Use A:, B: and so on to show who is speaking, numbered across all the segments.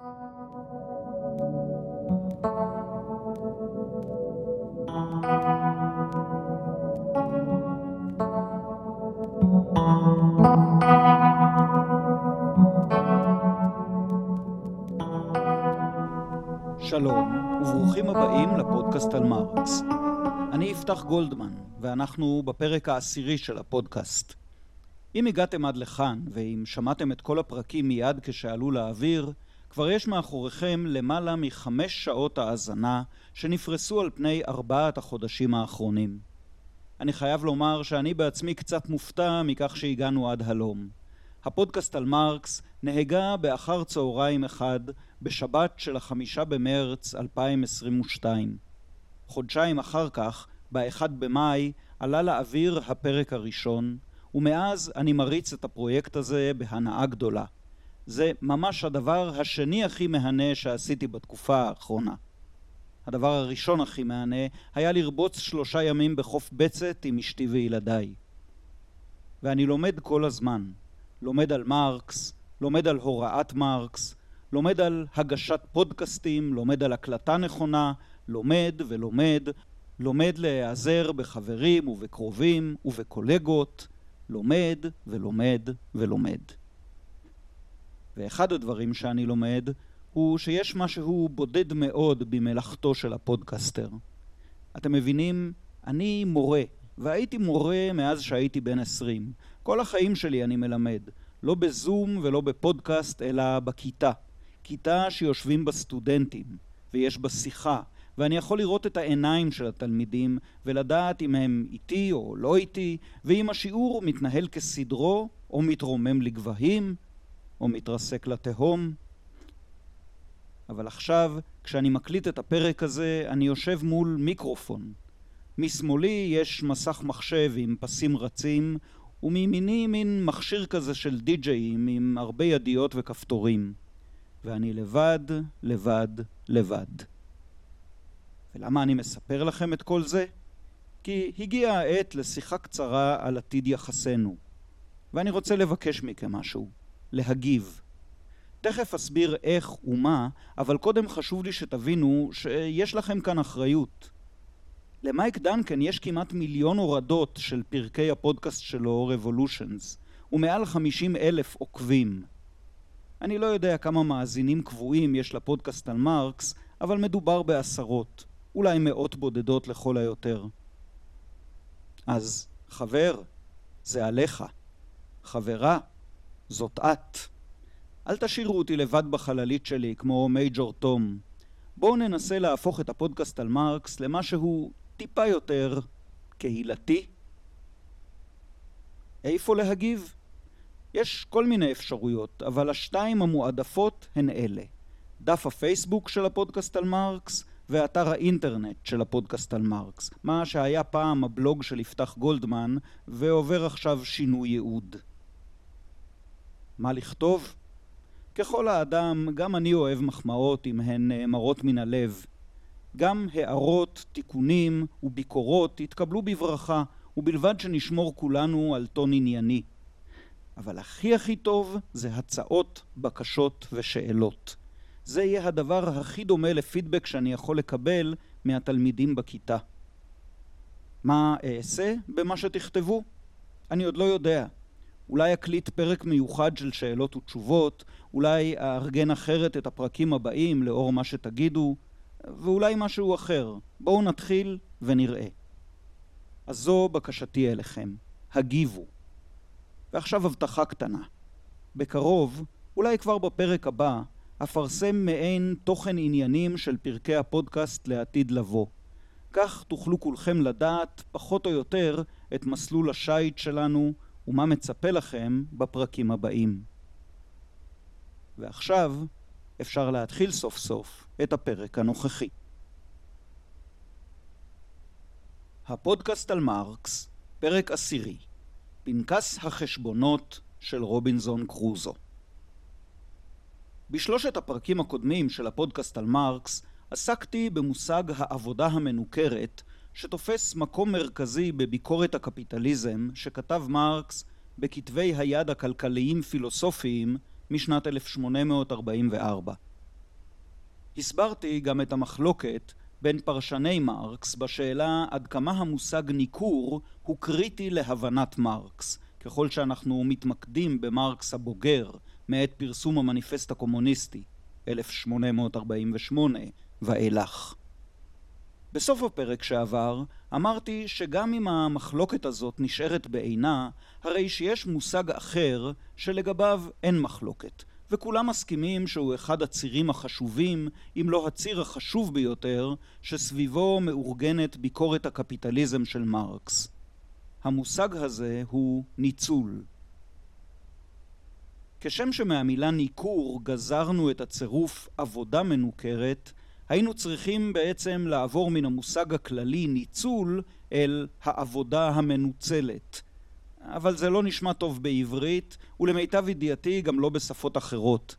A: שלום, וברוכים הבאים לפודקאסט על מרקס. אני יפתח גולדמן, ואנחנו בפרק העשירי של הפודקאסט. אם הגעתם עד לכאן, ואם שמעתם את כל הפרקים מיד כשעלו לאוויר, כבר יש מאחוריכם למעלה מחמש שעות האזנה שנפרסו על פני ארבעת החודשים האחרונים. אני חייב לומר שאני בעצמי קצת מופתע מכך שהגענו עד הלום. הפודקאסט על מרקס נהגה באחר צהריים אחד בשבת של החמישה במרץ 2022. חודשיים אחר כך, ב-1 במאי, עלה לאוויר הפרק הראשון, ומאז אני מריץ את הפרויקט הזה בהנאה גדולה. זה ממש הדבר השני הכי מהנה שעשיתי בתקופה האחרונה. הדבר הראשון הכי מהנה היה לרבוץ שלושה ימים בחוף בצת עם אשתי וילדיי. ואני לומד כל הזמן. לומד על מרקס, לומד על הוראת מרקס, לומד על הגשת פודקאסטים, לומד על הקלטה נכונה, לומד ולומד, לומד להיעזר בחברים ובקרובים ובקולגות, לומד ולומד ולומד. ואחד הדברים שאני לומד הוא שיש משהו בודד מאוד במלאכתו של הפודקסטר. אתם מבינים? אני מורה, והייתי מורה מאז שהייתי בן עשרים. כל החיים שלי אני מלמד, לא בזום ולא בפודקאסט, אלא בכיתה. כיתה שיושבים בה סטודנטים, ויש בה שיחה, ואני יכול לראות את העיניים של התלמידים ולדעת אם הם איתי או לא איתי, ואם השיעור מתנהל כסדרו, או מתרומם לגבהים, או מתרסק לתהום. אבל עכשיו, כשאני מקליט את הפרק הזה, אני יושב מול מיקרופון. משמאלי יש מסך מחשב עם פסים רצים, ומימיני מין מכשיר כזה של די-ג'אים עם הרבה ידיות וכפתורים. ואני לבד, לבד, לבד. ולמה אני מספר לכם את כל זה? כי הגיעה העת לשיחה קצרה על עתיד יחסינו. ואני רוצה לבקש מכם משהו, להגיב. תכף אסביר איך ומה, אבל קודם חשוב לי שתבינו שיש לכם כאן אחריות. למייק דנקן יש כמעט מיליון הורדות של פרקי הפודקאסט שלו, Revolutions, ומעל 50 אלף עוקבים. אני לא יודע כמה מאזינים קבועים יש לפודקאסט על מרקס, אבל מדובר בעשרות, אולי מאות בודדות לכל היותר. אז חבר, זה עליך. חברה, זאת את. אל תשאירו אותי לבד בחללית שלי כמו מייג'ור תום. בואו ננסה להפוך את הפודקאסט על מרקס למשהו טיפה יותר קהילתי. איפה להגיב? יש כל מיני אפשרויות, אבל השתיים המועדפות הן אלה: דף הפייסבוק של הפודקאסט על מרקס ואתר האינטרנט של הפודקאסט על מרקס, מה שהיה פעם הבלוג של יפתח גולדמן ועובר עכשיו שינוי ייעוד. מה לכתוב? ככל האדם, גם אני אוהב מחמאות אם הן נאמרות מן הלב. גם הערות, תיקונים וביקורות יתקבלו בברכה, ובלבד שנשמור כולנו על טון ענייני. אבל הכי הכי טוב זה הצעות, בקשות ושאלות. זה יהיה הדבר הכי דומה לפידבק שאני יכול לקבל מהתלמידים בכיתה. מה אעשה במה שתכתבו? אני עוד לא יודע. אולי אקליט פרק מיוחד של שאלות ותשובות, אולי אארגן אחרת את הפרקים הבאים לאור מה שתגידו, ואולי משהו אחר. בואו נתחיל ונראה. אז זו בקשתי אליכם. הגיבו. ועכשיו הבטחה קטנה. בקרוב, אולי כבר בפרק הבא, אפרסם מעין תוכן עניינים של פרקי הפודקאסט לעתיד לבוא. כך תוכלו כולכם לדעת, פחות או יותר, את מסלול השיט שלנו ומה מצפה לכם בפרקים הבאים. ועכשיו אפשר להתחיל סוף סוף את הפרק הנוכחי. הפודקאסט על מרקס, פרק עשירי פנקס החשבונות של רובינזון קרוזו. בשלושת הפרקים הקודמים של הפודקאסט על מרקס עסקתי במושג העבודה המנוכרת שתופס מקום מרכזי בביקורת הקפיטליזם שכתב מרקס בכתבי היד הכלכליים פילוסופיים משנת 1844. הסברתי גם את המחלוקת בין פרשני מרקס בשאלה עד כמה המושג ניכור הוא קריטי להבנת מרקס. ככל שאנחנו מתמקדים במרקס הבוגר מעת פרסום המניפסט הקומוניסטי 1848 ואילך. בסוף הפרק שעבר אמרתי שגם אם המחלוקת הזאת נשארת בעינה, הרי שיש מושג אחר שלגביו אין מחלוקת, וכולם מסכימים שהוא אחד הצירים החשובים, אם לא הציר החשוב ביותר, שסביבו מאורגנת ביקורת הקפיטליזם של מרקס. המושג הזה הוא ניצול. כשם שמהמילה ניכור גזרנו את הצירוף עבודה מנוכרת, היינו צריכים בעצם לעבור מן המושג הכללי ניצול אל העבודה המנוצלת. אבל זה לא נשמע טוב בעברית, ולמיטב ידיעתי גם לא בשפות אחרות.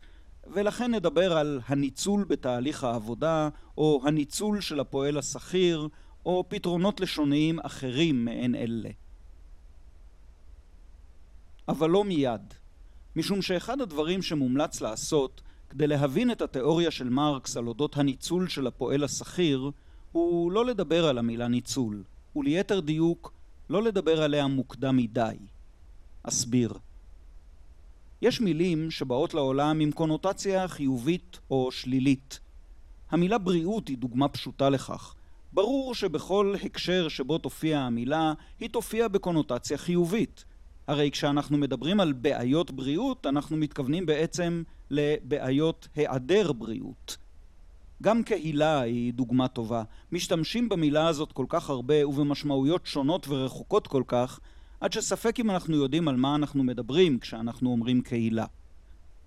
A: ולכן נדבר על הניצול בתהליך העבודה, או הניצול של הפועל השכיר, או פתרונות לשוניים אחרים מעין אלה. אבל לא מיד, משום שאחד הדברים שמומלץ לעשות כדי להבין את התיאוריה של מרקס על אודות הניצול של הפועל השכיר, הוא לא לדבר על המילה ניצול, וליתר דיוק, לא לדבר עליה מוקדם מדי. אסביר. יש מילים שבאות לעולם עם קונוטציה חיובית או שלילית. המילה בריאות היא דוגמה פשוטה לכך. ברור שבכל הקשר שבו תופיע המילה, היא תופיע בקונוטציה חיובית. הרי כשאנחנו מדברים על בעיות בריאות, אנחנו מתכוונים בעצם לבעיות היעדר בריאות. גם קהילה היא דוגמה טובה. משתמשים במילה הזאת כל כך הרבה ובמשמעויות שונות ורחוקות כל כך, עד שספק אם אנחנו יודעים על מה אנחנו מדברים כשאנחנו אומרים קהילה.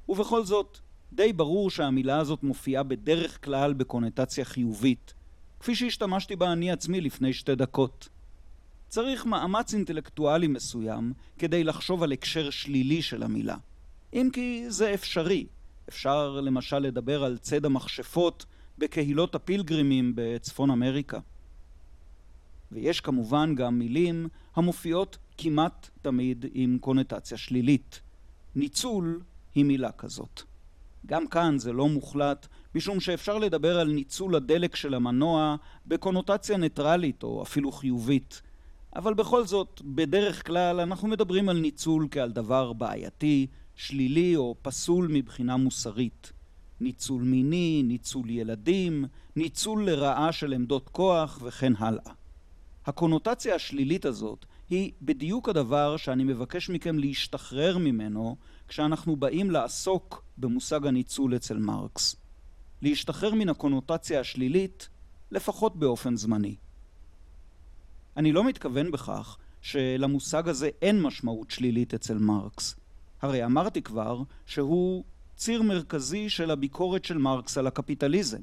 A: ובכל זאת, די ברור שהמילה הזאת מופיעה בדרך כלל בקונוטציה חיובית, כפי שהשתמשתי בה אני עצמי לפני שתי דקות. צריך מאמץ אינטלקטואלי מסוים כדי לחשוב על הקשר שלילי של המילה. אם כי זה אפשרי. אפשר למשל לדבר על ציד המכשפות בקהילות הפילגרימים בצפון אמריקה. ויש כמובן גם מילים המופיעות כמעט תמיד עם קונוטציה שלילית. ניצול היא מילה כזאת. גם כאן זה לא מוחלט, משום שאפשר לדבר על ניצול הדלק של המנוע בקונוטציה ניטרלית או אפילו חיובית. אבל בכל זאת, בדרך כלל אנחנו מדברים על ניצול כעל דבר בעייתי, שלילי או פסול מבחינה מוסרית. ניצול מיני, ניצול ילדים, ניצול לרעה של עמדות כוח וכן הלאה. הקונוטציה השלילית הזאת היא בדיוק הדבר שאני מבקש מכם להשתחרר ממנו כשאנחנו באים לעסוק במושג הניצול אצל מרקס. להשתחרר מן הקונוטציה השלילית, לפחות באופן זמני. אני לא מתכוון בכך שלמושג הזה אין משמעות שלילית אצל מרקס. הרי אמרתי כבר שהוא ציר מרכזי של הביקורת של מרקס על הקפיטליזם.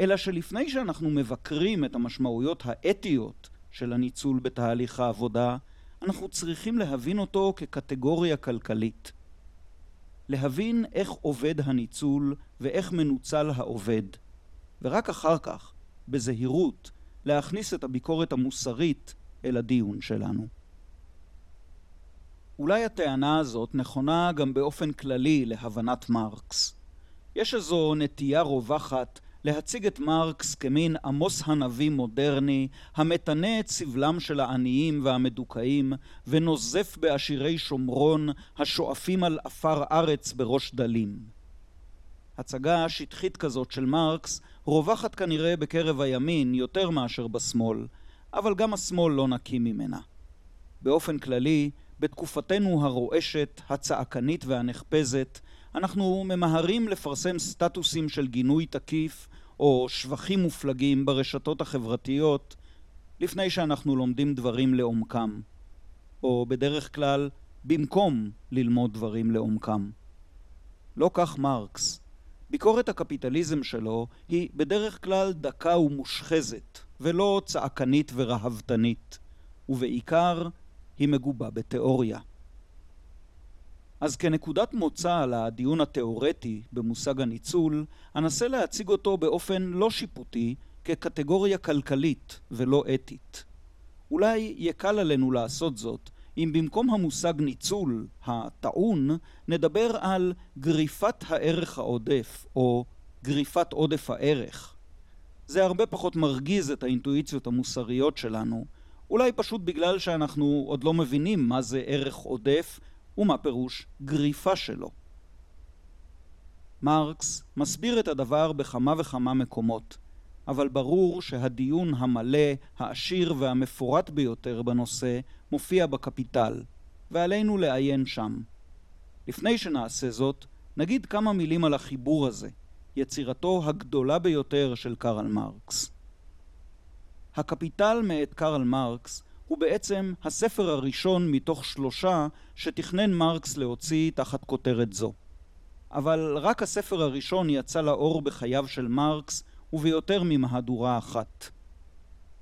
A: אלא שלפני שאנחנו מבקרים את המשמעויות האתיות של הניצול בתהליך העבודה, אנחנו צריכים להבין אותו כקטגוריה כלכלית. להבין איך עובד הניצול ואיך מנוצל העובד, ורק אחר כך, בזהירות, להכניס את הביקורת המוסרית אל הדיון שלנו. אולי הטענה הזאת נכונה גם באופן כללי להבנת מרקס. יש איזו נטייה רווחת להציג את מרקס כמין עמוס הנביא מודרני, המתנה את סבלם של העניים והמדוכאים, ונוזף בעשירי שומרון, השואפים על עפר ארץ בראש דלים. הצגה שטחית כזאת של מרקס רווחת כנראה בקרב הימין יותר מאשר בשמאל, אבל גם השמאל לא נקי ממנה. באופן כללי, בתקופתנו הרועשת, הצעקנית והנחפזת, אנחנו ממהרים לפרסם סטטוסים של גינוי תקיף או שבחים מופלגים ברשתות החברתיות לפני שאנחנו לומדים דברים לעומקם, או בדרך כלל במקום ללמוד דברים לעומקם. לא כך מרקס. ביקורת הקפיטליזם שלו היא בדרך כלל דקה ומושחזת, ולא צעקנית ורהבתנית, ובעיקר היא מגובה בתיאוריה. אז כנקודת מוצא לדיון התיאורטי במושג הניצול, אנסה להציג אותו באופן לא שיפוטי כקטגוריה כלכלית ולא אתית. אולי יקל עלינו לעשות זאת אם במקום המושג ניצול, הטעון, נדבר על גריפת הערך העודף או גריפת עודף הערך. זה הרבה פחות מרגיז את האינטואיציות המוסריות שלנו, אולי פשוט בגלל שאנחנו עוד לא מבינים מה זה ערך עודף ומה פירוש גריפה שלו. מרקס מסביר את הדבר בכמה וכמה מקומות, אבל ברור שהדיון המלא, העשיר והמפורט ביותר בנושא מופיע בקפיטל, ועלינו לעיין שם. לפני שנעשה זאת, נגיד כמה מילים על החיבור הזה, יצירתו הגדולה ביותר של קרל מרקס. הקפיטל מאת קרל מרקס הוא בעצם הספר הראשון מתוך שלושה שתכנן מרקס להוציא תחת כותרת זו. אבל רק הספר הראשון יצא לאור בחייו של מרקס וביותר ממהדורה אחת.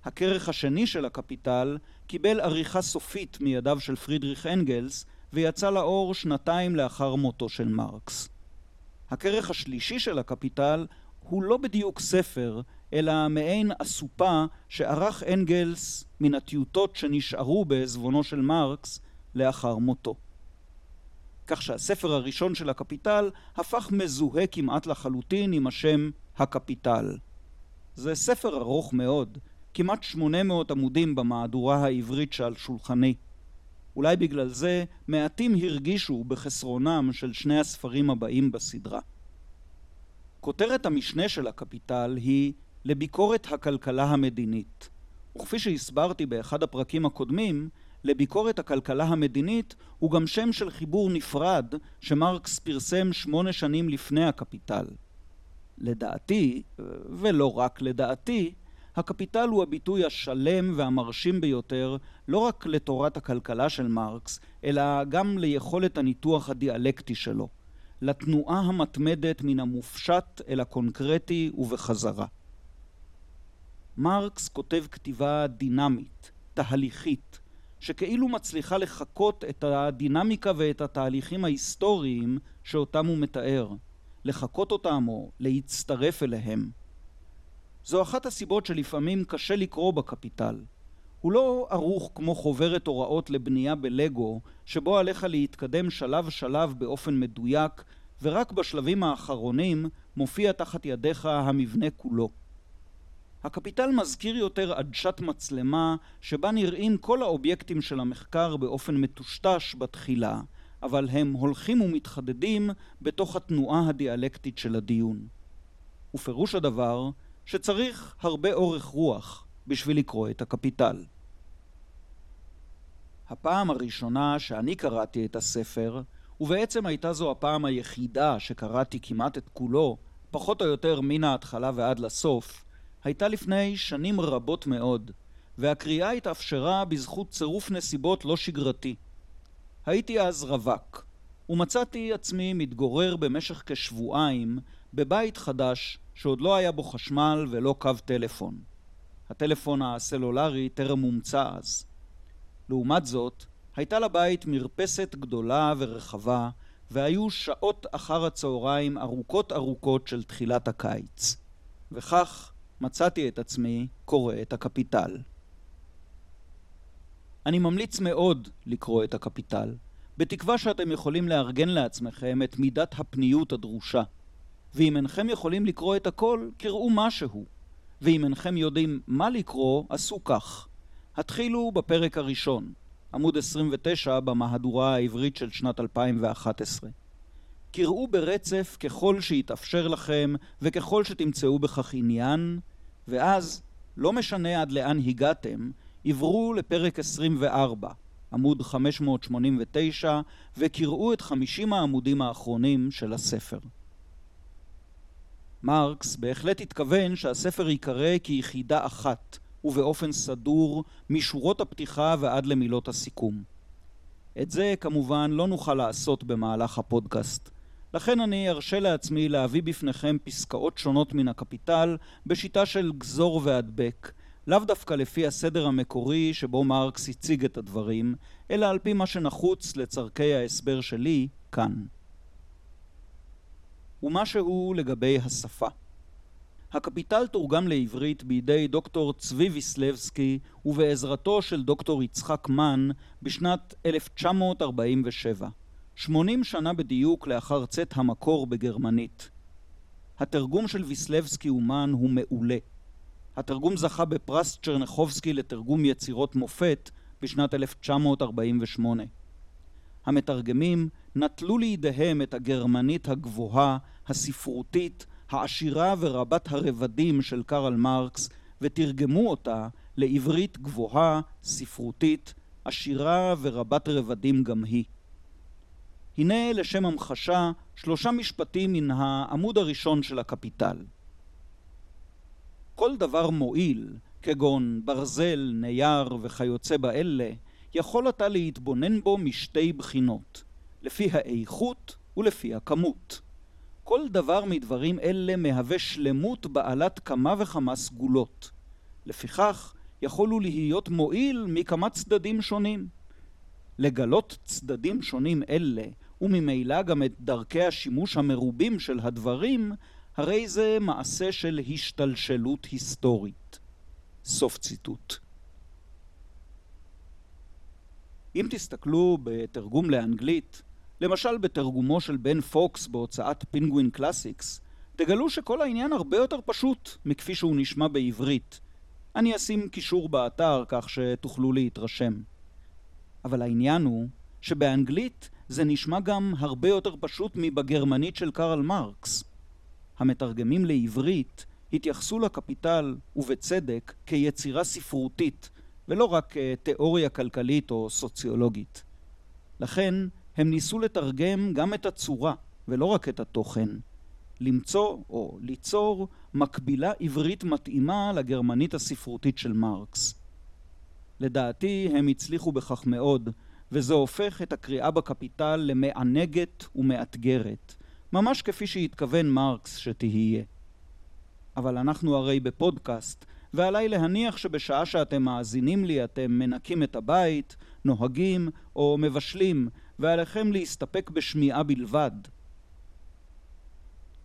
A: הכרך השני של הקפיטל קיבל עריכה סופית מידיו של פרידריך אנגלס ויצא לאור שנתיים לאחר מותו של מרקס. הכרך השלישי של הקפיטל הוא לא בדיוק ספר, אלא מעין אסופה שערך אנגלס מן הטיוטות שנשארו בעזבונו של מרקס לאחר מותו. כך שהספר הראשון של הקפיטל הפך מזוהה כמעט לחלוטין עם השם הקפיטל. זה ספר ארוך מאוד, כמעט 800 עמודים במהדורה העברית שעל שולחני. אולי בגלל זה מעטים הרגישו בחסרונם של שני הספרים הבאים בסדרה. כותרת המשנה של הקפיטל היא לביקורת הכלכלה המדינית. וכפי שהסברתי באחד הפרקים הקודמים, לביקורת הכלכלה המדינית הוא גם שם של חיבור נפרד שמרקס פרסם שמונה שנים לפני הקפיטל. לדעתי, ולא רק לדעתי, הקפיטל הוא הביטוי השלם והמרשים ביותר לא רק לתורת הכלכלה של מרקס, אלא גם ליכולת הניתוח הדיאלקטי שלו, לתנועה המתמדת מן המופשט אל הקונקרטי ובחזרה. מרקס כותב כתיבה דינמית, תהליכית, שכאילו מצליחה לחקות את הדינמיקה ואת התהליכים ההיסטוריים שאותם הוא מתאר, לחקות אותם או להצטרף אליהם. זו אחת הסיבות שלפעמים קשה לקרוא בקפיטל. הוא לא ערוך כמו חוברת הוראות לבנייה בלגו, שבו עליך להתקדם שלב שלב באופן מדויק, ורק בשלבים האחרונים מופיע תחת ידיך המבנה כולו. הקפיטל מזכיר יותר עדשת מצלמה שבה נראים כל האובייקטים של המחקר באופן מטושטש בתחילה, אבל הם הולכים ומתחדדים בתוך התנועה הדיאלקטית של הדיון. ופירוש הדבר שצריך הרבה אורך רוח בשביל לקרוא את הקפיטל. הפעם הראשונה שאני קראתי את הספר, ובעצם הייתה זו הפעם היחידה שקראתי כמעט את כולו, פחות או יותר מן ההתחלה ועד לסוף, הייתה לפני שנים רבות מאוד, והקריאה התאפשרה בזכות צירוף נסיבות לא שגרתי. הייתי אז רווק, ומצאתי עצמי מתגורר במשך כשבועיים בבית חדש שעוד לא היה בו חשמל ולא קו טלפון. הטלפון הסלולרי טרם הומצא אז. לעומת זאת, הייתה לבית מרפסת גדולה ורחבה, והיו שעות אחר הצהריים ארוכות ארוכות של תחילת הקיץ. וכך מצאתי את עצמי קורא את הקפיטל. אני ממליץ מאוד לקרוא את הקפיטל, בתקווה שאתם יכולים לארגן לעצמכם את מידת הפניות הדרושה. ואם אינכם יכולים לקרוא את הכל, קראו משהו. ואם אינכם יודעים מה לקרוא, עשו כך. התחילו בפרק הראשון, עמוד 29 במהדורה העברית של שנת 2011. קראו ברצף ככל שיתאפשר לכם וככל שתמצאו בכך עניין, ואז, לא משנה עד לאן הגעתם, עברו לפרק 24, עמוד 589, וקראו את 50 העמודים האחרונים של הספר. מרקס בהחלט התכוון שהספר ייקרא כיחידה אחת, ובאופן סדור, משורות הפתיחה ועד למילות הסיכום. את זה כמובן לא נוכל לעשות במהלך הפודקאסט. לכן אני ארשה לעצמי להביא בפניכם פסקאות שונות מן הקפיטל בשיטה של גזור והדבק, לאו דווקא לפי הסדר המקורי שבו מרקס הציג את הדברים, אלא על פי מה שנחוץ לצורכי ההסבר שלי כאן. ומשהו לגבי השפה. הקפיטל תורגם לעברית בידי דוקטור צבי ויסלבסקי ובעזרתו של דוקטור יצחק מן בשנת 1947, 80 שנה בדיוק לאחר צאת המקור בגרמנית. התרגום של ויסלבסקי אומן הוא מעולה. התרגום זכה בפרס צ'רנחובסקי לתרגום יצירות מופת בשנת 1948. המתרגמים נטלו לידיהם את הגרמנית הגבוהה, הספרותית, העשירה ורבת הרבדים של קרל מרקס ותרגמו אותה לעברית גבוהה, ספרותית, עשירה ורבת רבדים גם היא. הנה לשם המחשה שלושה משפטים מן העמוד הראשון של הקפיטל. כל דבר מועיל, כגון ברזל, נייר וכיוצא באלה, יכול אתה להתבונן בו משתי בחינות, לפי האיכות ולפי הכמות. כל דבר מדברים אלה מהווה שלמות בעלת כמה וכמה סגולות. לפיכך, יכול הוא להיות מועיל מכמה צדדים שונים. לגלות צדדים שונים אלה, וממילא גם את דרכי השימוש המרובים של הדברים, הרי זה מעשה של השתלשלות היסטורית. סוף ציטוט. אם תסתכלו בתרגום לאנגלית, למשל בתרגומו של בן פוקס בהוצאת Penguin Classics, תגלו שכל העניין הרבה יותר פשוט מכפי שהוא נשמע בעברית. אני אשים קישור באתר כך שתוכלו להתרשם. אבל העניין הוא שבאנגלית זה נשמע גם הרבה יותר פשוט מבגרמנית של קרל מרקס. המתרגמים לעברית התייחסו לקפיטל, ובצדק, כיצירה ספרותית, ולא רק כתיאוריה כלכלית או סוציולוגית. לכן, הם ניסו לתרגם גם את הצורה, ולא רק את התוכן. למצוא או ליצור מקבילה עברית מתאימה לגרמנית הספרותית של מרקס. לדעתי הם הצליחו בכך מאוד, וזה הופך את הקריאה בקפיטל למענגת ומאתגרת, ממש כפי שהתכוון מרקס שתהיה. אבל אנחנו הרי בפודקאסט, ועליי להניח שבשעה שאתם מאזינים לי אתם מנקים את הבית, נוהגים או מבשלים, ועליכם להסתפק בשמיעה בלבד.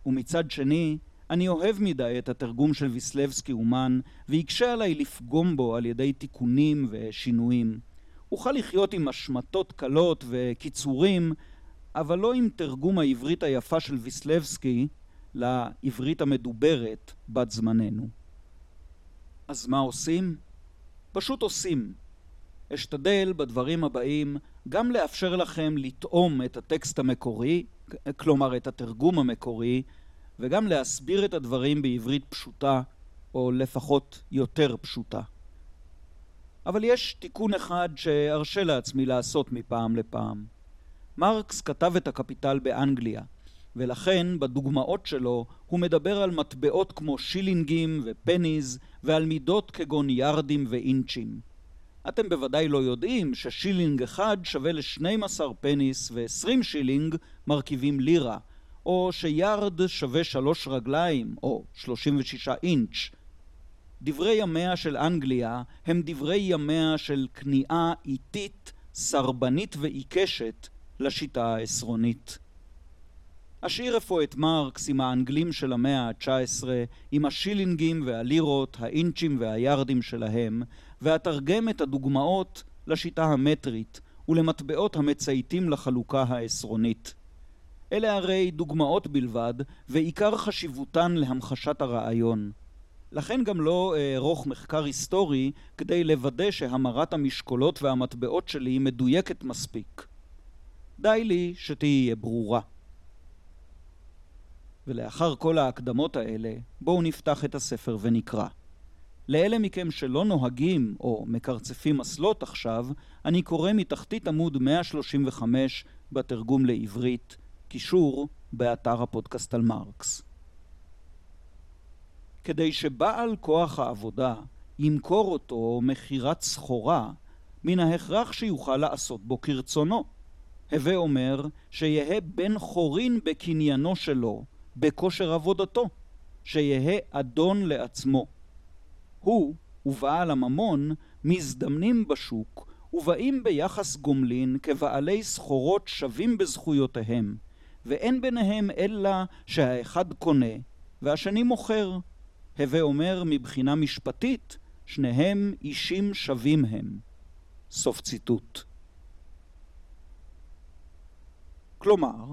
A: ומצד שני, אני אוהב מדי את התרגום של ויסלבסקי אומן, ויקשה עליי לפגום בו על ידי תיקונים ושינויים. אוכל לחיות עם השמטות קלות וקיצורים, אבל לא עם תרגום העברית היפה של ויסלבסקי לעברית המדוברת בת זמננו. אז מה עושים? פשוט עושים. אשתדל בדברים הבאים גם לאפשר לכם לטעום את הטקסט המקורי, כלומר את התרגום המקורי, וגם להסביר את הדברים בעברית פשוטה, או לפחות יותר פשוטה. אבל יש תיקון אחד שארשה לעצמי לעשות מפעם לפעם. מרקס כתב את הקפיטל באנגליה, ולכן בדוגמאות שלו הוא מדבר על מטבעות כמו שילינגים ו pennies ועל מידות כגון יארדים ואינצ'ים. אתם בוודאי לא יודעים ששילינג אחד שווה ל-12 pennies ו-20 שילינג מרכיבים לירה, או שיארד שווה שלוש רגליים, או 36 אינץ'. דברי ימיה של אנגליה הם דברי ימיה של כניעה איטית, סרבנית ועיקשת לשיטה העשרונית. אשאיר אפוא את מרקס עם האנגלים של המאה ה-19, עם השילינגים והלירות, האינצ'ים והיארדים שלהם, ואתרגם את הדוגמאות לשיטה המטרית ולמטבעות המצייתים לחלוקה העשרונית. אלה הרי דוגמאות בלבד, ועיקר חשיבותן להמחשת הרעיון. לכן גם לא אערוך מחקר היסטורי כדי לוודא שהמרת המשקולות והמטבעות שלי מדויקת מספיק. די לי שתהיה ברורה. ולאחר כל ההקדמות האלה, בואו נפתח את הספר ונקרא. לאלה מכם שלא נוהגים או מקרצפים אסלות עכשיו, אני קורא מתחתית עמוד 135 בתרגום לעברית, קישור באתר הפודקאסט על מרקס. כדי שבעל כוח העבודה ימכור אותו מכירת סחורה, מן ההכרח שיוכל לעשות בו כרצונו. הווה אומר שיהא בן חורין בקניינו שלו, בכושר עבודתו, שיהא אדון לעצמו. הוא ובעל הממון מזדמנים בשוק ובאים ביחס גומלין כבעלי סחורות שווים בזכויותיהם, ואין ביניהם אלא שהאחד קונה והשני מוכר. הווה אומר מבחינה משפטית, שניהם אישים שווים הם. סוף ציטוט. כלומר,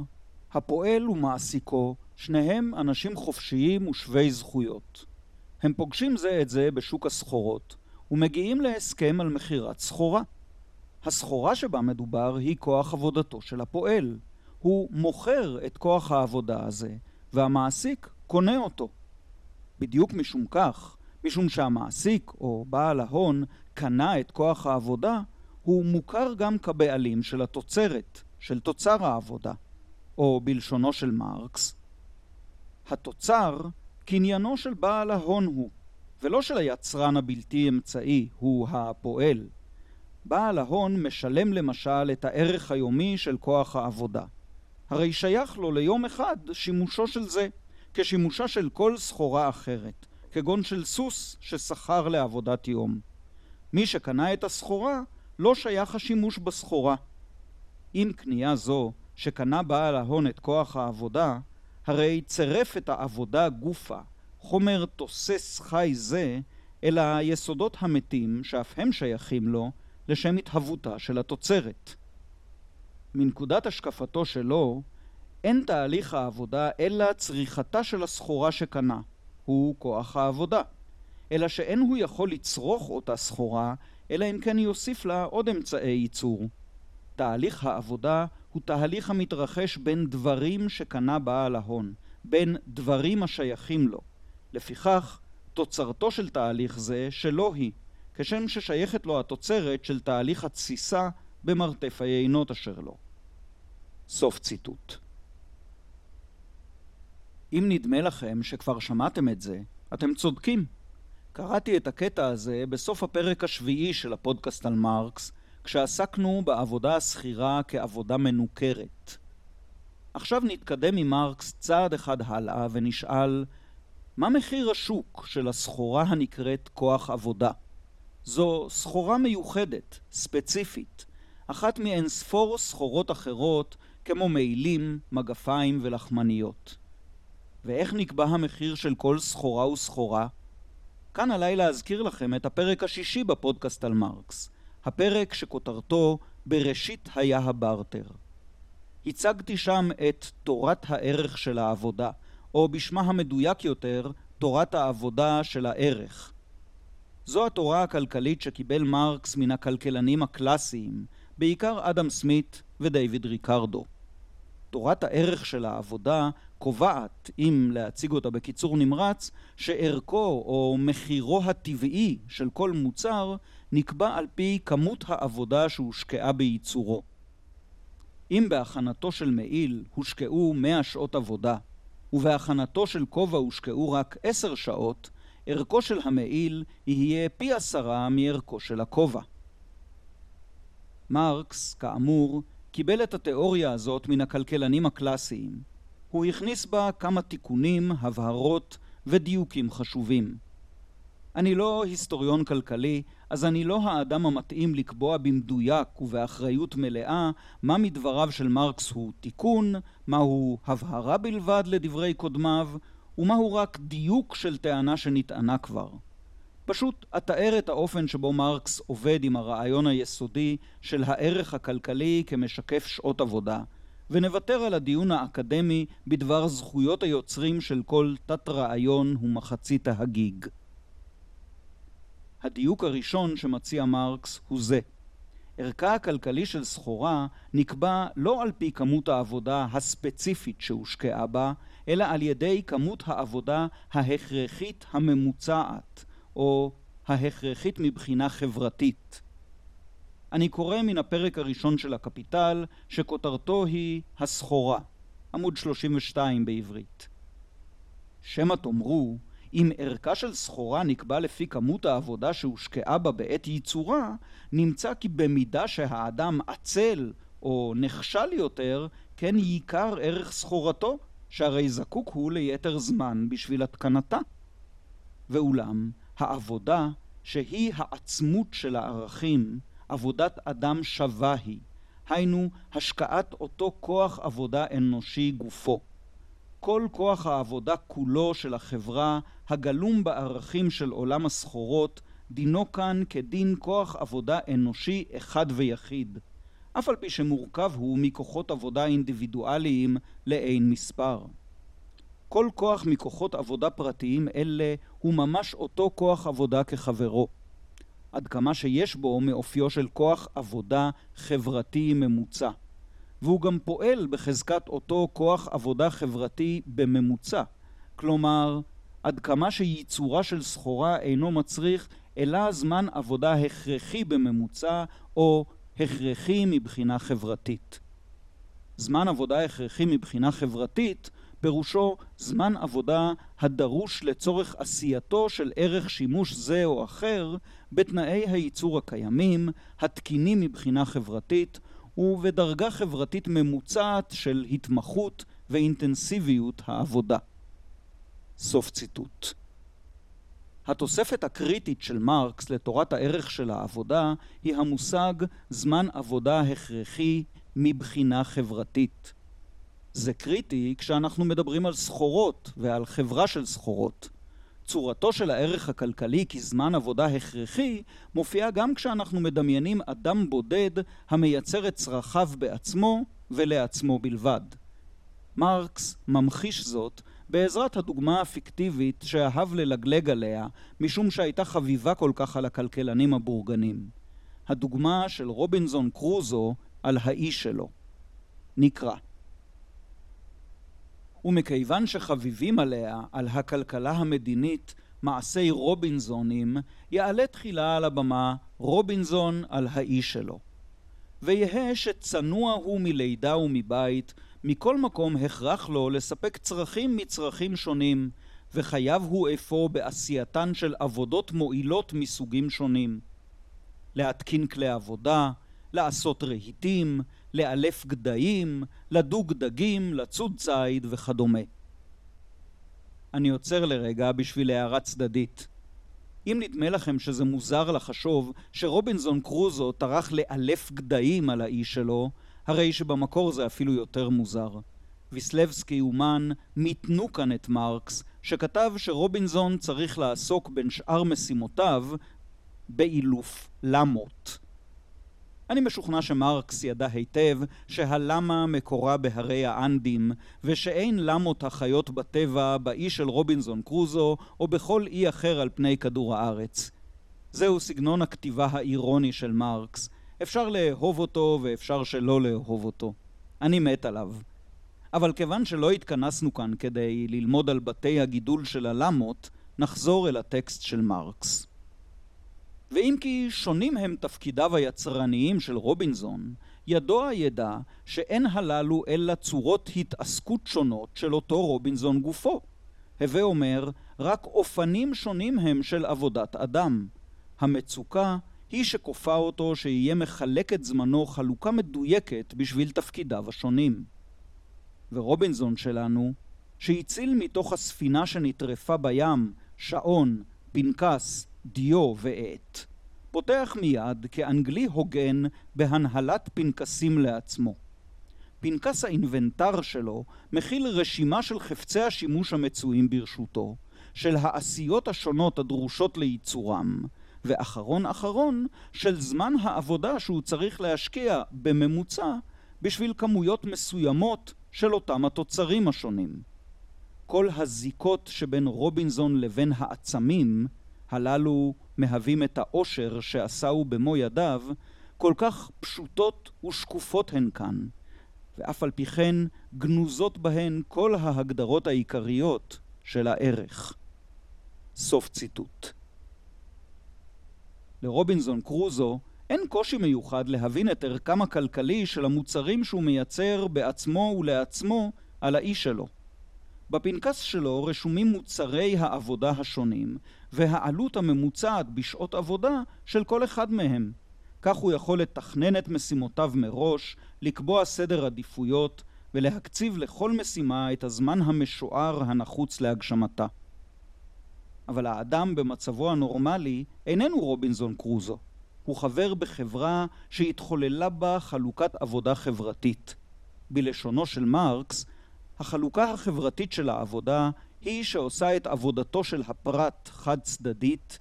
A: הפועל ומעסיקו שניהם אנשים חופשיים ושווי זכויות. הם פוגשים זה את זה בשוק הסחורות, ומגיעים להסכם על מכירת סחורה. הסחורה שבה מדובר היא כוח עבודתו של הפועל. הוא מוכר את כוח העבודה הזה, והמעסיק קונה אותו. בדיוק משום כך, משום שהמעסיק או בעל ההון קנה את כוח העבודה, הוא מוכר גם כבעלים של התוצרת, של תוצר העבודה, או בלשונו של מרקס, התוצר קניינו של בעל ההון הוא, ולא של היצרן הבלתי אמצעי, הוא הפועל. בעל ההון משלם למשל את הערך היומי של כוח העבודה. הרי שייך לו ליום אחד שימושו של זה, כשימושה של כל סחורה אחרת, כגון של סוס ששכר לעבודת יום. מי שקנה את הסחורה, לא שייך השימוש בסחורה. עם קנייה זו, שקנה בעל ההון את כוח העבודה, הרי צירף את העבודה גופה, חומר תוסס חי זה, אל היסודות המתים, שאף הם שייכים לו, לשם התהוותה של התוצרת. מנקודת השקפתו שלו, אין תהליך העבודה אלא צריכתה של הסחורה שקנה, הוא כוח העבודה, אלא שאין הוא יכול לצרוך אותה סחורה, אלא אם כן יוסיף לה עוד אמצעי ייצור. תהליך העבודה הוא תהליך המתרחש בין דברים שקנה בעל ההון, בין דברים השייכים לו. לפיכך, תוצרתו של תהליך זה שלא היא, כשם ששייכת לו התוצרת של תהליך התסיסה במרתף היינות אשר לו. סוף ציטוט. אם נדמה לכם שכבר שמעתם את זה, אתם צודקים. קראתי את הקטע הזה בסוף הפרק השביעי של הפודקאסט על מרקס, כשעסקנו בעבודה השכירה כעבודה מנוכרת. עכשיו נתקדם עם מרקס צעד אחד הלאה ונשאל מה מחיר השוק של הסחורה הנקראת כוח עבודה? זו סחורה מיוחדת, ספציפית, אחת מאין ספור סחורות אחרות כמו מעילים, מגפיים ולחמניות. ואיך נקבע המחיר של כל סחורה וסחורה? כאן עליי להזכיר לכם את הפרק השישי בפודקאסט על מרקס, הפרק שכותרתו בראשית היה הברטר. הצגתי שם את תורת הערך של העבודה, או בשמה המדויק יותר, תורת העבודה של הערך. זו התורה הכלכלית שקיבל מרקס מן הכלכלנים הקלאסיים, בעיקר אדם סמית ודייוויד ריקרדו. תורת הערך של העבודה קובעת, אם להציג אותה בקיצור נמרץ, שערכו או מחירו הטבעי של כל מוצר נקבע על פי כמות העבודה שהושקעה בייצורו. אם בהכנתו של מעיל הושקעו 100 שעות עבודה, ובהכנתו של כובע הושקעו רק 10 שעות, ערכו של המעיל יהיה פי עשרה מערכו של הכובע. מרקס, כאמור, קיבל את התיאוריה הזאת מן הכלכלנים הקלאסיים. הוא הכניס בה כמה תיקונים, הבהרות ודיוקים חשובים. אני לא היסטוריון כלכלי, אז אני לא האדם המתאים לקבוע במדויק ובאחריות מלאה מה מדבריו של מרקס הוא תיקון, מהו הבהרה בלבד לדברי קודמיו, ומהו רק דיוק של טענה שנטענה כבר. פשוט אתאר את האופן שבו מרקס עובד עם הרעיון היסודי של הערך הכלכלי כמשקף שעות עבודה, ונוותר על הדיון האקדמי בדבר זכויות היוצרים של כל תת-רעיון ומחצית ההגיג. הדיוק הראשון שמציע מרקס הוא זה. ערכה הכלכלי של סחורה נקבע לא על פי כמות העבודה הספציפית שהושקעה בה, אלא על ידי כמות העבודה ההכרחית הממוצעת, או ההכרחית מבחינה חברתית. אני קורא מן הפרק הראשון של הקפיטל, שכותרתו היא הסחורה, עמוד 32 בעברית. שמא תאמרו אם ערכה של סחורה נקבע לפי כמות העבודה שהושקעה בה בעת ייצורה, נמצא כי במידה שהאדם עצל או נכשל יותר, כן ייקר ערך סחורתו, שהרי זקוק הוא ליתר זמן בשביל התקנתה. ואולם, העבודה, שהיא העצמות של הערכים, עבודת אדם שווה היא, היינו השקעת אותו כוח עבודה אנושי גופו. כל כוח העבודה כולו של החברה, הגלום בערכים של עולם הסחורות, דינו כאן כדין כוח עבודה אנושי אחד ויחיד, אף על פי שמורכב הוא מכוחות עבודה אינדיבידואליים לאין מספר. כל כוח מכוחות עבודה פרטיים אלה הוא ממש אותו כוח עבודה כחברו. עד כמה שיש בו מאופיו של כוח עבודה חברתי ממוצע. והוא גם פועל בחזקת אותו כוח עבודה חברתי בממוצע. כלומר, עד כמה שייצורה של סחורה אינו מצריך אלא זמן עבודה הכרחי בממוצע או הכרחי מבחינה חברתית. זמן עבודה הכרחי מבחינה חברתית פירושו זמן עבודה הדרוש לצורך עשייתו של ערך שימוש זה או אחר בתנאי הייצור הקיימים, התקינים מבחינה חברתית ובדרגה חברתית ממוצעת של התמחות ואינטנסיביות העבודה. סוף ציטוט. התוספת הקריטית של מרקס לתורת הערך של העבודה היא המושג זמן עבודה הכרחי מבחינה חברתית. זה קריטי כשאנחנו מדברים על סחורות ועל חברה של סחורות. צורתו של הערך הכלכלי כזמן עבודה הכרחי מופיעה גם כשאנחנו מדמיינים אדם בודד המייצר את צרכיו בעצמו ולעצמו בלבד. מרקס ממחיש זאת בעזרת הדוגמה הפיקטיבית שאהב ללגלג עליה משום שהייתה חביבה כל כך על הכלכלנים הבורגנים. הדוגמה של רובינזון קרוזו על האיש שלו. נקרא ומכיוון שחביבים עליה, על הכלכלה המדינית, מעשי רובינזונים, יעלה תחילה על הבמה רובינזון על האיש שלו. ויהא שצנוע הוא מלידה ומבית, מכל מקום הכרח לו לספק צרכים מצרכים שונים, וחייב הוא אפוא בעשייתן של עבודות מועילות מסוגים שונים. להתקין כלי עבודה, לעשות רהיטים, לאלף גדיים, לדוג דגים, לצוד ציד וכדומה. אני עוצר לרגע בשביל הערה צדדית. אם נדמה לכם שזה מוזר לחשוב שרובינזון קרוזו טרח לאלף גדיים על האיש שלו, הרי שבמקור זה אפילו יותר מוזר. ויסלבסקי אומן מיתנו כאן את מרקס, שכתב שרובינזון צריך לעסוק בין שאר משימותיו באילוף למות. אני משוכנע שמרקס ידע היטב שהלמה מקורה בהרי האנדים, ושאין למות החיות בטבע באי של רובינזון קרוזו, או בכל אי אחר על פני כדור הארץ. זהו סגנון הכתיבה האירוני של מרקס. אפשר לאהוב אותו ואפשר שלא לאהוב אותו. אני מת עליו. אבל כיוון שלא התכנסנו כאן כדי ללמוד על בתי הגידול של הלמות, נחזור אל הטקסט של מרקס. ואם כי שונים הם תפקידיו היצרניים של רובינזון, ידוע ידע שאין הללו אלא צורות התעסקות שונות של אותו רובינזון גופו. הווה אומר, רק אופנים שונים הם של עבודת אדם. המצוקה היא שכופה אותו שיהיה מחלק את זמנו חלוקה מדויקת בשביל תפקידיו השונים. ורובינזון שלנו, שהציל מתוך הספינה שנטרפה בים, שעון, פנקס, דיו ועט, פותח מיד כאנגלי הוגן בהנהלת פנקסים לעצמו. פנקס האינבנטר שלו מכיל רשימה של חפצי השימוש המצויים ברשותו, של העשיות השונות הדרושות לייצורם, ואחרון אחרון של זמן העבודה שהוא צריך להשקיע בממוצע בשביל כמויות מסוימות של אותם התוצרים השונים. כל הזיקות שבין רובינזון לבין העצמים הללו מהווים את העושר שעשהו במו ידיו, כל כך פשוטות ושקופות הן כאן, ואף על פי כן גנוזות בהן כל ההגדרות העיקריות של הערך. סוף ציטוט. לרובינזון קרוזו אין קושי מיוחד להבין את ערכם הכלכלי של המוצרים שהוא מייצר בעצמו ולעצמו על האיש שלו. בפנקס שלו רשומים מוצרי העבודה השונים והעלות הממוצעת בשעות עבודה של כל אחד מהם. כך הוא יכול לתכנן את משימותיו מראש, לקבוע סדר עדיפויות ולהקציב לכל משימה את הזמן המשוער הנחוץ להגשמתה. אבל האדם במצבו הנורמלי איננו רובינזון קרוזו. הוא חבר בחברה שהתחוללה בה חלוקת עבודה חברתית. בלשונו של מרקס, החלוקה החברתית של העבודה היא שעושה את עבודתו של הפרט חד צדדית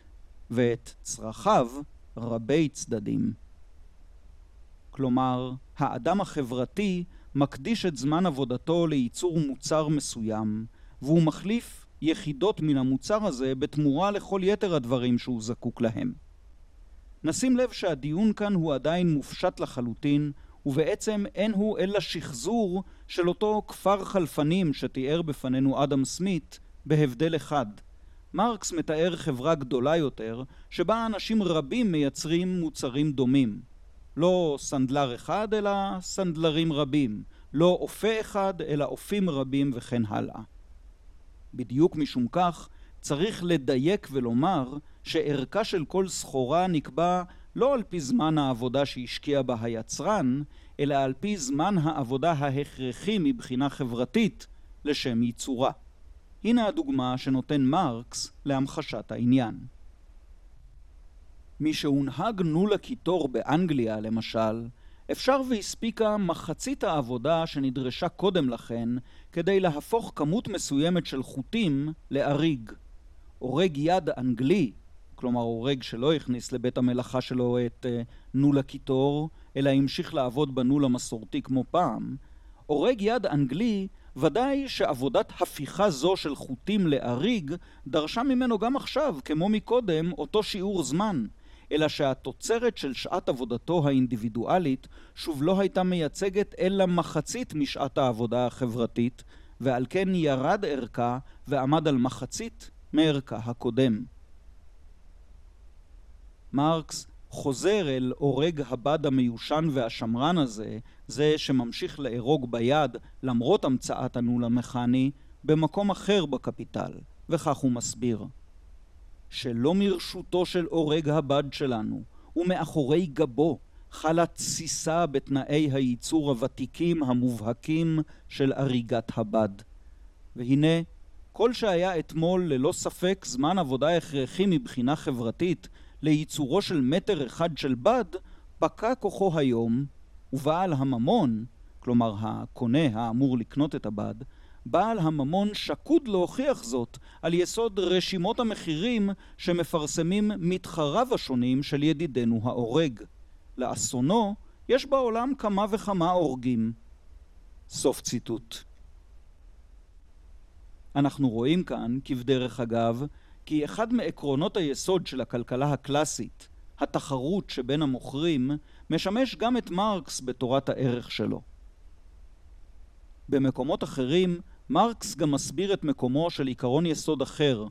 A: ואת צרכיו רבי צדדים. כלומר, האדם החברתי מקדיש את זמן עבודתו לייצור מוצר מסוים, והוא מחליף יחידות מן המוצר הזה בתמורה לכל יתר הדברים שהוא זקוק להם. נשים לב שהדיון כאן הוא עדיין מופשט לחלוטין, ובעצם אין הוא אלא שחזור של אותו כפר חלפנים שתיאר בפנינו אדם סמית, בהבדל אחד. מרקס מתאר חברה גדולה יותר, שבה אנשים רבים מייצרים מוצרים דומים. לא סנדלר אחד, אלא סנדלרים רבים. לא אופה אחד, אלא אופים רבים וכן הלאה. בדיוק משום כך, צריך לדייק ולומר שערכה של כל סחורה נקבע לא על פי זמן העבודה שהשקיע בה היצרן, אלא על פי זמן העבודה ההכרחי מבחינה חברתית לשם ייצורה. הנה הדוגמה שנותן מרקס להמחשת העניין. משהונהג נול הקיטור באנגליה, למשל, אפשר והספיקה מחצית העבודה שנדרשה קודם לכן כדי להפוך כמות מסוימת של חוטים לאריג. אורג יד אנגלי, כלומר אורג שלא הכניס לבית המלאכה שלו את uh, נול הקיטור, אלא המשיך לעבוד בנול המסורתי כמו פעם, אורג יד אנגלי ודאי שעבודת הפיכה זו של חוטים לאריג דרשה ממנו גם עכשיו, כמו מקודם, אותו שיעור זמן, אלא שהתוצרת של שעת עבודתו האינדיבידואלית שוב לא הייתה מייצגת אלא מחצית משעת העבודה החברתית, ועל כן ירד ערכה ועמד על מחצית מערכה הקודם. מרקס חוזר אל הורג הבד המיושן והשמרן הזה, זה שממשיך לארוג ביד למרות המצאת הנול המכני, במקום אחר בקפיטל, וכך הוא מסביר. שלא מרשותו של הורג הבד שלנו, ומאחורי גבו, חלה תסיסה בתנאי הייצור הוותיקים המובהקים של אריגת הבד. והנה, כל שהיה אתמול ללא ספק זמן עבודה הכרחי מבחינה חברתית לייצורו של מטר אחד של בד, פקע כוחו היום, ובעל הממון, כלומר הקונה האמור לקנות את הבד, בעל הממון שקוד להוכיח זאת על יסוד רשימות המחירים שמפרסמים מתחריו השונים של ידידנו האורג. לאסונו, יש בעולם כמה וכמה אורגים. סוף ציטוט. אנחנו רואים כאן, כבדרך אגב, כי אחד מעקרונות היסוד של הכלכלה הקלאסית, התחרות שבין המוכרים, משמש גם את מרקס בתורת הערך שלו. במקומות אחרים, מרקס גם מסביר את מקומו של עיקרון יסוד אחר,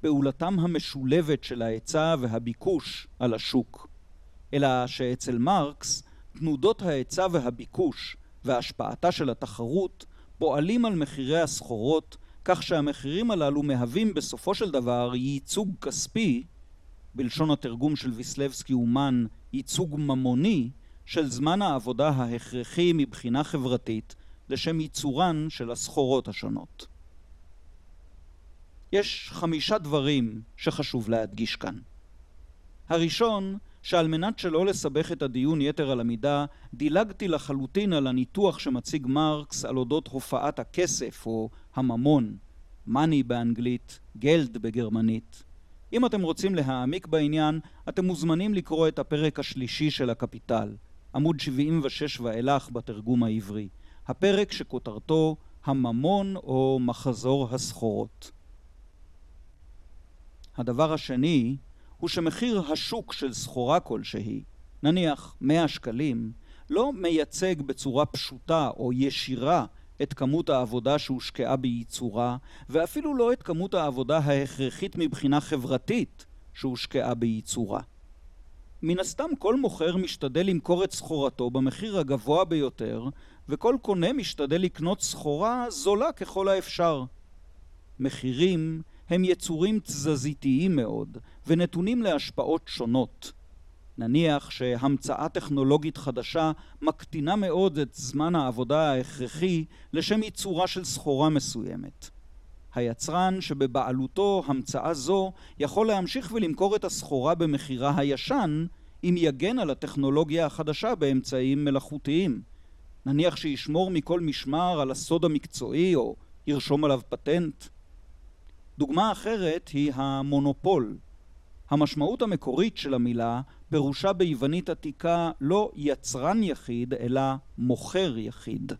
A: פעולתם המשולבת של ההיצע והביקוש על השוק. אלא שאצל מרקס, תנודות ההיצע והביקוש והשפעתה של התחרות פועלים על מחירי הסחורות כך שהמחירים הללו מהווים בסופו של דבר ייצוג כספי, בלשון התרגום של ויסלבסקי אומן ייצוג ממוני, של זמן העבודה ההכרחי מבחינה חברתית לשם ייצורן של הסחורות השונות. יש חמישה דברים שחשוב להדגיש כאן. הראשון, שעל מנת שלא לסבך את הדיון יתר על המידה, דילגתי לחלוטין על הניתוח שמציג מרקס על אודות הופעת הכסף או הממון, מאני באנגלית, גלד בגרמנית. אם אתם רוצים להעמיק בעניין, אתם מוזמנים לקרוא את הפרק השלישי של הקפיטל, עמוד 76 ואילך בתרגום העברי. הפרק שכותרתו הממון או מחזור הסחורות. הדבר השני הוא שמחיר השוק של סחורה כלשהי, נניח 100 שקלים, לא מייצג בצורה פשוטה או ישירה את כמות העבודה שהושקעה בייצורה, ואפילו לא את כמות העבודה ההכרחית מבחינה חברתית שהושקעה בייצורה. מן הסתם כל מוכר משתדל למכור את סחורתו במחיר הגבוה ביותר, וכל קונה משתדל לקנות סחורה זולה ככל האפשר. מחירים הם יצורים תזזיתיים מאוד, ונתונים להשפעות שונות. נניח שהמצאה טכנולוגית חדשה מקטינה מאוד את זמן העבודה ההכרחי לשם ייצורה של סחורה מסוימת. היצרן שבבעלותו המצאה זו יכול להמשיך ולמכור את הסחורה במחירה הישן אם יגן על הטכנולוגיה החדשה באמצעים מלאכותיים. נניח שישמור מכל משמר על הסוד המקצועי או ירשום עליו פטנט. דוגמה אחרת היא המונופול. המשמעות המקורית של המילה פירושה ביוונית עתיקה לא יצרן יחיד, אלא מוכר יחיד.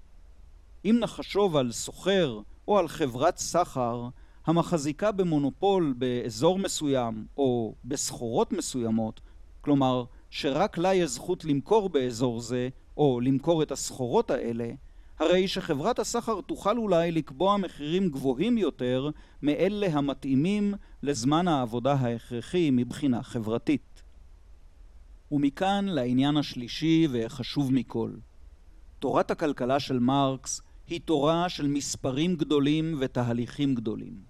A: אם נחשוב על סוחר או על חברת סחר המחזיקה במונופול באזור מסוים או בסחורות מסוימות, כלומר שרק לה יש זכות למכור באזור זה או למכור את הסחורות האלה, הרי שחברת הסחר תוכל אולי לקבוע מחירים גבוהים יותר מאלה המתאימים לזמן העבודה ההכרחי מבחינה חברתית. ומכאן לעניין השלישי וחשוב מכל. תורת הכלכלה של מרקס היא תורה של מספרים גדולים ותהליכים גדולים.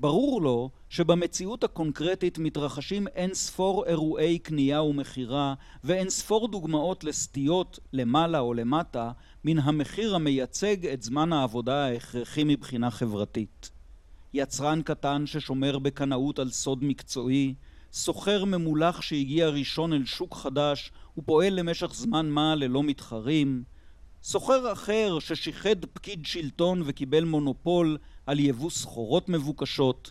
A: ברור לו שבמציאות הקונקרטית מתרחשים אין ספור אירועי קנייה ומכירה ואין ספור דוגמאות לסטיות למעלה או למטה מן המחיר המייצג את זמן העבודה ההכרחי מבחינה חברתית. יצרן קטן ששומר בקנאות על סוד מקצועי, סוחר ממולח שהגיע ראשון אל שוק חדש ופועל למשך זמן מה ללא מתחרים, סוחר אחר ששיחד פקיד שלטון וקיבל מונופול על יבוא סחורות מבוקשות,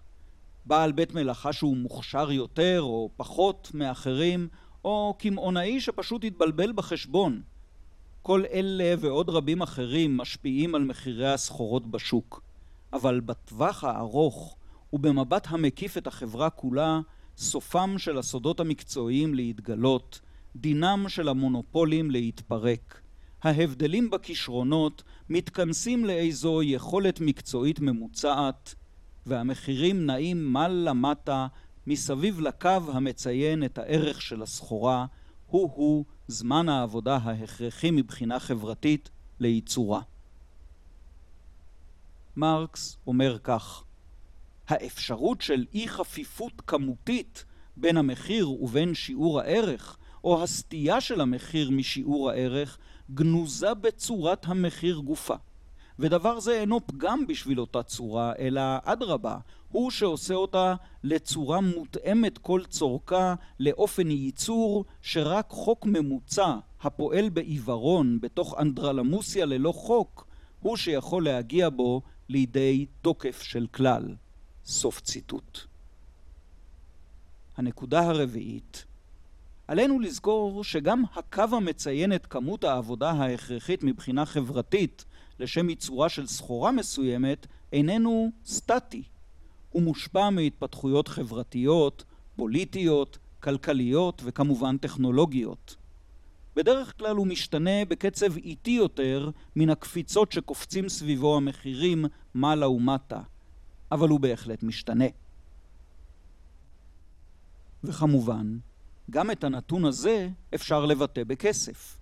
A: בעל בית מלאכה שהוא מוכשר יותר או פחות מאחרים, או קמעונאי שפשוט התבלבל בחשבון. כל אלה ועוד רבים אחרים משפיעים על מחירי הסחורות בשוק. אבל בטווח הארוך ובמבט המקיף את החברה כולה, סופם של הסודות המקצועיים להתגלות, דינם של המונופולים להתפרק. ההבדלים בכישרונות מתכנסים לאיזו יכולת מקצועית ממוצעת, והמחירים נעים מעלה-מטה מסביב לקו המציין את הערך של הסחורה, הוא-הוא זמן העבודה ההכרחי מבחינה חברתית לייצורה. מרקס אומר כך: האפשרות של אי חפיפות כמותית בין המחיר ובין שיעור הערך, או הסטייה של המחיר משיעור הערך, גנוזה בצורת המחיר גופה. ודבר זה אינו פגם בשביל אותה צורה, אלא אדרבה, הוא שעושה אותה לצורה מותאמת כל צורכה, לאופן ייצור שרק חוק ממוצע, הפועל בעיוורון, בתוך אנדרלמוסיה ללא חוק, הוא שיכול להגיע בו לידי תוקף של כלל. סוף ציטוט. הנקודה הרביעית עלינו לזכור שגם הקו המציין את כמות העבודה ההכרחית מבחינה חברתית לשם ייצורה של סחורה מסוימת איננו סטטי. הוא מושפע מהתפתחויות חברתיות, פוליטיות, כלכליות וכמובן טכנולוגיות. בדרך כלל הוא משתנה בקצב איטי יותר מן הקפיצות שקופצים סביבו המחירים מעלה ומטה, אבל הוא בהחלט משתנה. וכמובן, גם את הנתון הזה אפשר לבטא בכסף.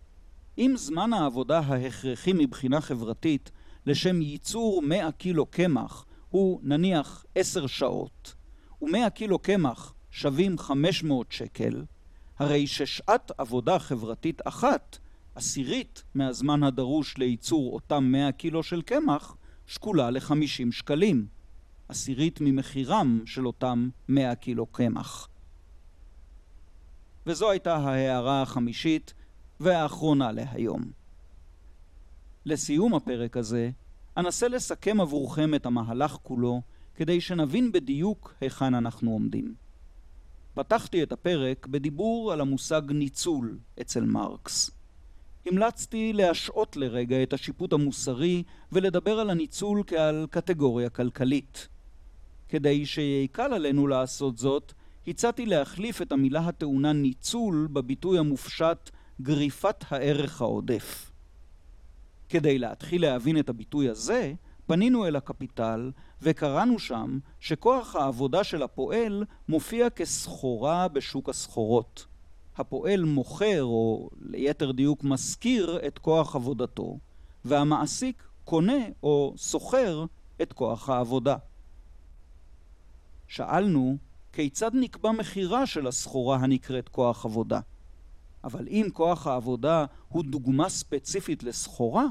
A: אם זמן העבודה ההכרחי מבחינה חברתית לשם ייצור 100 קילו קמח הוא נניח 10 שעות, ו-100 קילו קמח שווים 500 שקל, הרי ששעת עבודה חברתית אחת, עשירית מהזמן הדרוש לייצור אותם 100 קילו של קמח, שקולה ל-50 שקלים, עשירית ממחירם של אותם 100 קילו קמח. וזו הייתה ההערה החמישית והאחרונה להיום. לסיום הפרק הזה, אנסה לסכם עבורכם את המהלך כולו, כדי שנבין בדיוק היכן אנחנו עומדים. פתחתי את הפרק בדיבור על המושג ניצול אצל מרקס. המלצתי להשעות לרגע את השיפוט המוסרי ולדבר על הניצול כעל קטגוריה כלכלית. כדי שיקל עלינו לעשות זאת, הצעתי להחליף את המילה הטעונה ניצול בביטוי המופשט גריפת הערך העודף. כדי להתחיל להבין את הביטוי הזה, פנינו אל הקפיטל וקראנו שם שכוח העבודה של הפועל מופיע כסחורה בשוק הסחורות. הפועל מוכר, או ליתר דיוק משכיר, את כוח עבודתו, והמעסיק קונה או שוכר את כוח העבודה. שאלנו כיצד נקבע מחירה של הסחורה הנקראת כוח עבודה? אבל אם כוח העבודה הוא דוגמה ספציפית לסחורה,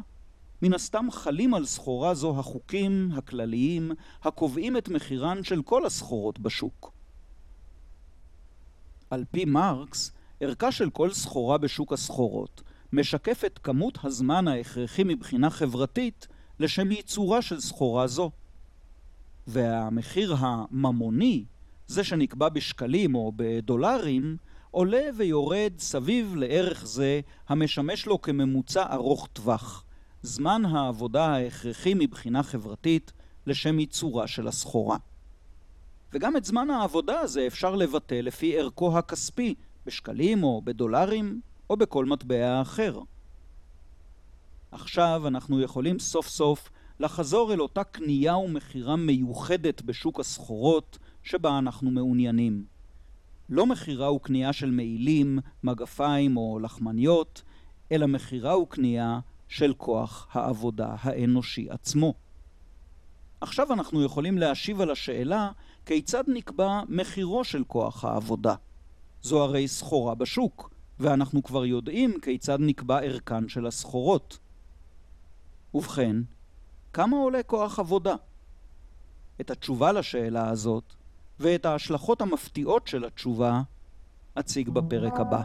A: מן הסתם חלים על סחורה זו החוקים הכלליים הקובעים את מחירן של כל הסחורות בשוק. על פי מרקס, ערכה של כל סחורה בשוק הסחורות משקף את כמות הזמן ההכרחי מבחינה חברתית לשם ייצורה של סחורה זו. והמחיר הממוני זה שנקבע בשקלים או בדולרים, עולה ויורד סביב לערך זה המשמש לו כממוצע ארוך טווח, זמן העבודה ההכרחי מבחינה חברתית לשם ייצורה של הסחורה. וגם את זמן העבודה הזה אפשר לבטא לפי ערכו הכספי, בשקלים או בדולרים או בכל מטבע אחר. עכשיו אנחנו יכולים סוף סוף לחזור אל אותה קנייה ומכירה מיוחדת בשוק הסחורות שבה אנחנו מעוניינים. לא מכירה וקנייה של מעילים, מגפיים או לחמניות, אלא מכירה וקנייה של כוח העבודה האנושי עצמו. עכשיו אנחנו יכולים להשיב על השאלה כיצד נקבע מחירו של כוח העבודה. זו הרי סחורה בשוק, ואנחנו כבר יודעים כיצד נקבע ערכן של הסחורות. ובכן, כמה עולה כוח עבודה? את התשובה לשאלה הזאת, ואת ההשלכות המפתיעות של התשובה, אציג בפרק הבא.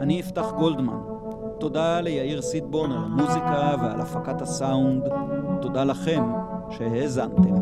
A: אני אפתח גולדמן. תודה ליאיר סיטבון על המוזיקה ועל הפקת הסאונד. תודה לכם שהאזנתם.